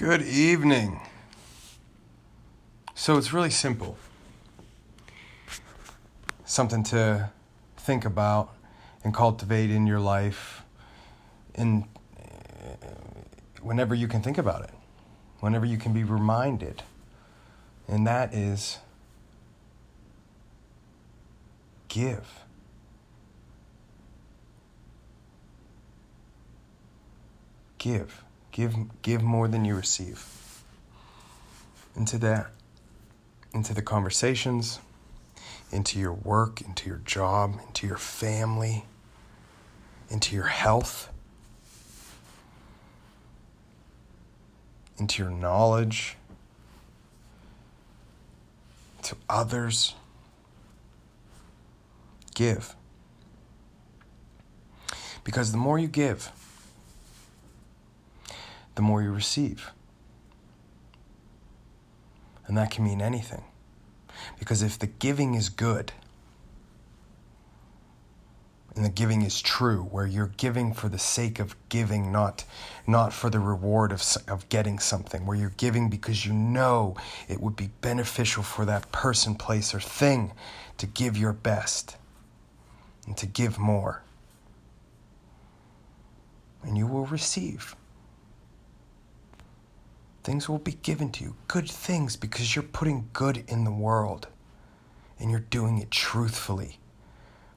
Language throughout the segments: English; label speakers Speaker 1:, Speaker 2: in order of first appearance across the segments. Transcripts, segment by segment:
Speaker 1: Good evening. So it's really simple. Something to think about and cultivate in your life in uh, whenever you can think about it. Whenever you can be reminded. And that is give. Give. Give give more than you receive. Into that into the conversations, into your work, into your job, into your family, into your health, into your knowledge, to others. Give. Because the more you give, the more you receive. And that can mean anything. Because if the giving is good, and the giving is true, where you're giving for the sake of giving, not, not for the reward of, of getting something, where you're giving because you know it would be beneficial for that person, place, or thing to give your best and to give more. And you will receive. Things will be given to you, good things, because you're putting good in the world. And you're doing it truthfully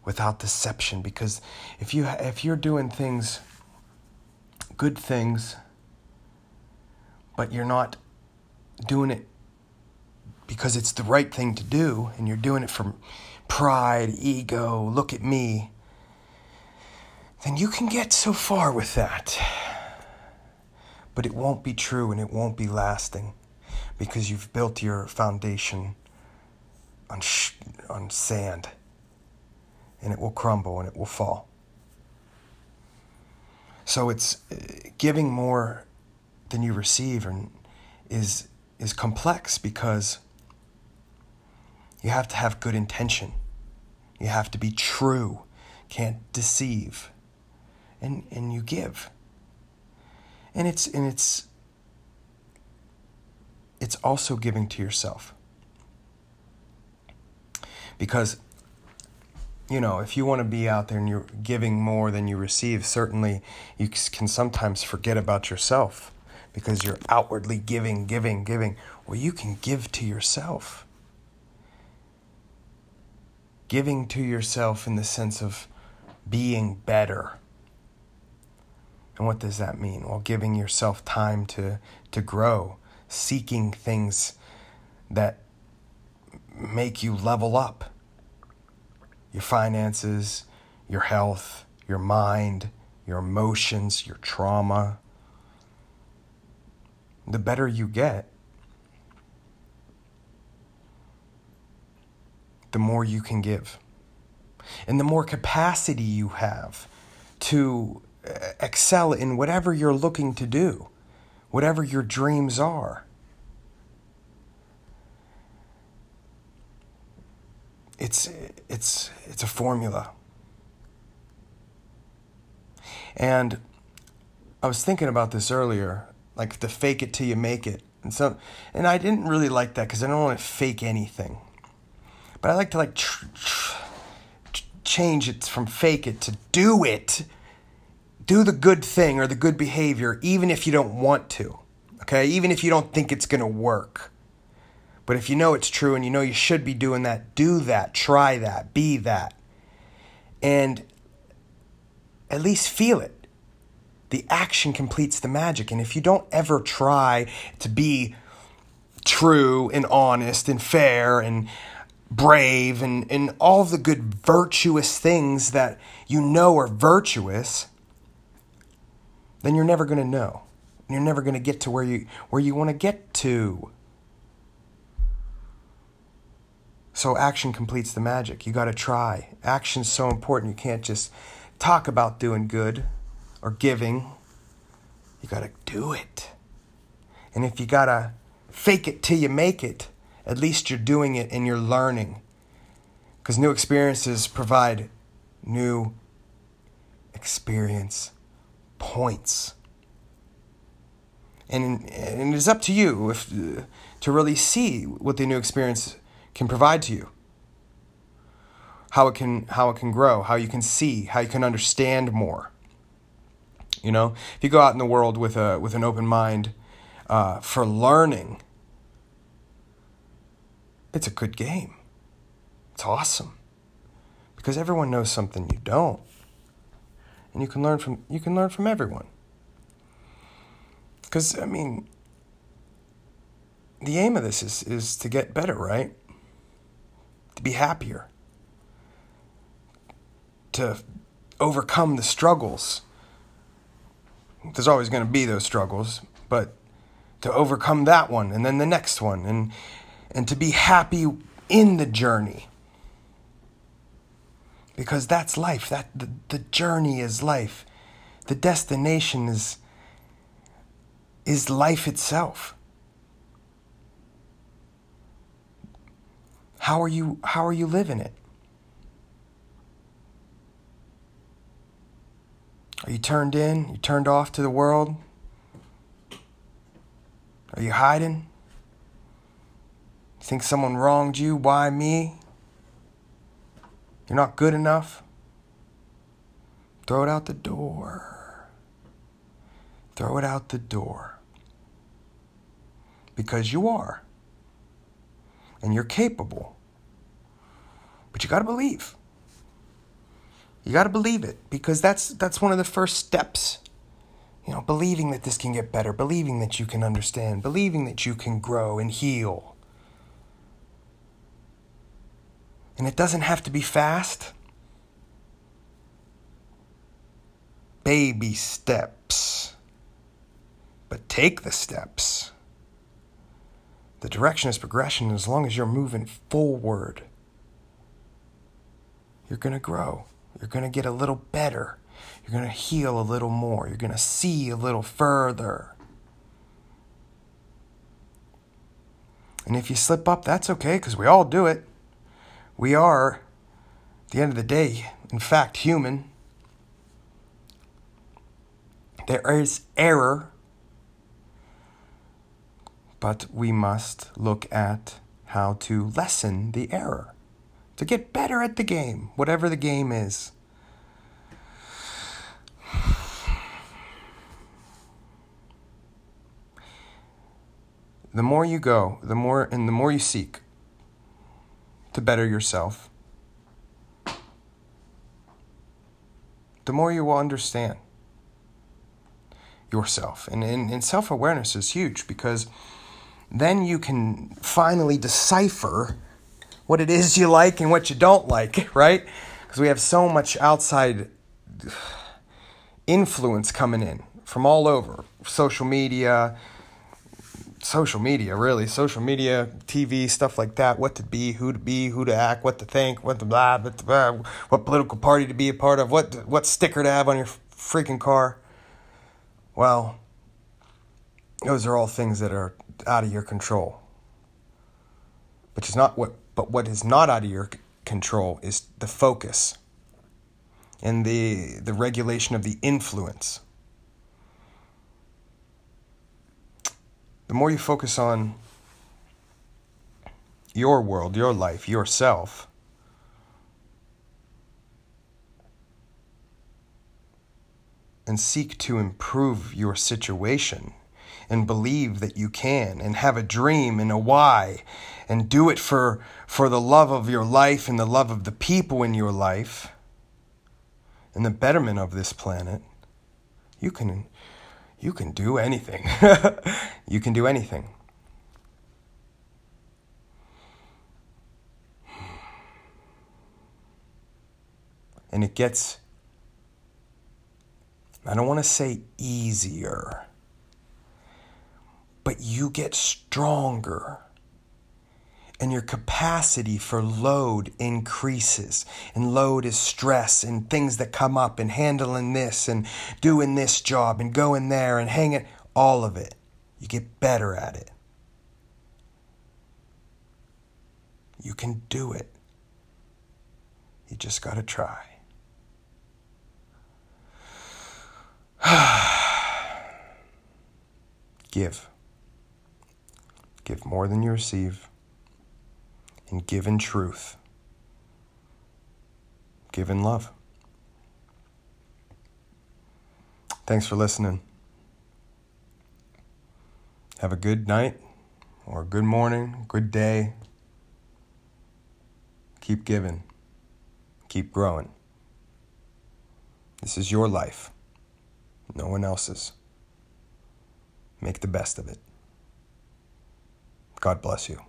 Speaker 1: without deception. Because if you if you're doing things good things but you're not doing it because it's the right thing to do and you're doing it from pride, ego, look at me, then you can get so far with that but it won't be true and it won't be lasting because you've built your foundation on, sh- on sand and it will crumble and it will fall. So it's uh, giving more than you receive and is is complex because you have to have good intention. You have to be true, can't deceive. And and you give and it's and it's it's also giving to yourself. Because you know if you want to be out there and you're giving more than you receive certainly you can sometimes forget about yourself because you're outwardly giving giving giving. Well you can give to yourself. Giving to yourself in the sense of being better and what does that mean? Well, giving yourself time to, to grow, seeking things that make you level up your finances, your health, your mind, your emotions, your trauma. The better you get, the more you can give. And the more capacity you have to excel in whatever you're looking to do, whatever your dreams are. It's, it's, it's a formula. And I was thinking about this earlier, like the fake it till you make it. And so, and I didn't really like that because I don't want to fake anything. But I like to like tr- tr- change it from fake it to do it do the good thing or the good behavior even if you don't want to. Okay? Even if you don't think it's to work. But if you know it's true and you know you should be doing that, do that, try that, be that. And at least feel it. The action completes the magic. And if you don't ever try to be true and honest and fair and brave and, and all the good virtuous things that you know are virtuous, then you're never going to know. You're never going to get to where you where you want to get to. So action completes the magic. You got to try. Action's so important. You can't just talk about doing good or giving. You got to do it. And if you got to fake it till you make it, at least you're doing it and you're learning. Because new experiences provide new experience points. And, and it is up to you if, to really see what the new experience can provide to you. How it can how it can grow, how you can see, how you can understand more. You know, if you go out in the world with a with an open mind uh, for learning, it's a good game. It's awesome because everyone knows something you don't, and you can learn from you can learn from everyone. Because I mean, the aim of this is is to get better, right? To be happier, to overcome the struggles there's always going to be those struggles, but to overcome that one and then the next one and and to be happy in the journey. Because that's life. That the, the journey is life. The destination is is life itself. How are you how are you living it? Are you turned in? You turned off to the world? Are you hiding? Think someone wronged you? Why me? You're not good enough? Throw it out the door. Throw it out the door. Because you are. And you're capable. But you got to believe. You got to believe it because that's that's one of the first steps. You know, believing that this can get better, believing that you can understand, believing that you can grow and heal. And it doesn't have to be fast. Baby steps. But take the steps. The direction is progression as long as you're moving forward. You're going to grow. You're going to get a little better. You're going to heal a little more. You're going to see a little further. And if you slip up, that's okay because we all do it. We are, at the end of the day, in fact, human. There is error, but we must look at how to lessen the error to get better at the game, whatever the game is. The more you go, the more and the more you seek to better yourself, the more you will understand yourself. And, and, and self awareness is huge because then you can finally decipher what it is you like and what you don't like, right? Because we have so much outside influence coming in from all over social media, social media, really, social media, TV, stuff like that. What to be, who to be, who to act, what to think, what to blah, blah, blah what political party to be a part of, what what sticker to have on your freaking car. Well, those are all things that are out of your control. Which is not what but what is not out of your control is the focus and the, the regulation of the influence. The more you focus on your world, your life, yourself, and seek to improve your situation and believe that you can and have a dream and a why and do it for for the love of your life and the love of the people in your life and the betterment of this planet you can you can do anything. You can do anything. And it gets I don't want to say easier but you get stronger and your capacity for load increases. And load is stress and things that come up and handling this and doing this job and going there and hanging, all of it. You get better at it. You can do it. You just got to try. Give. Give more than you receive. And give in truth. Give in love. Thanks for listening. Have a good night or good morning, good day. Keep giving. Keep growing. This is your life, no one else's. Make the best of it. God bless you.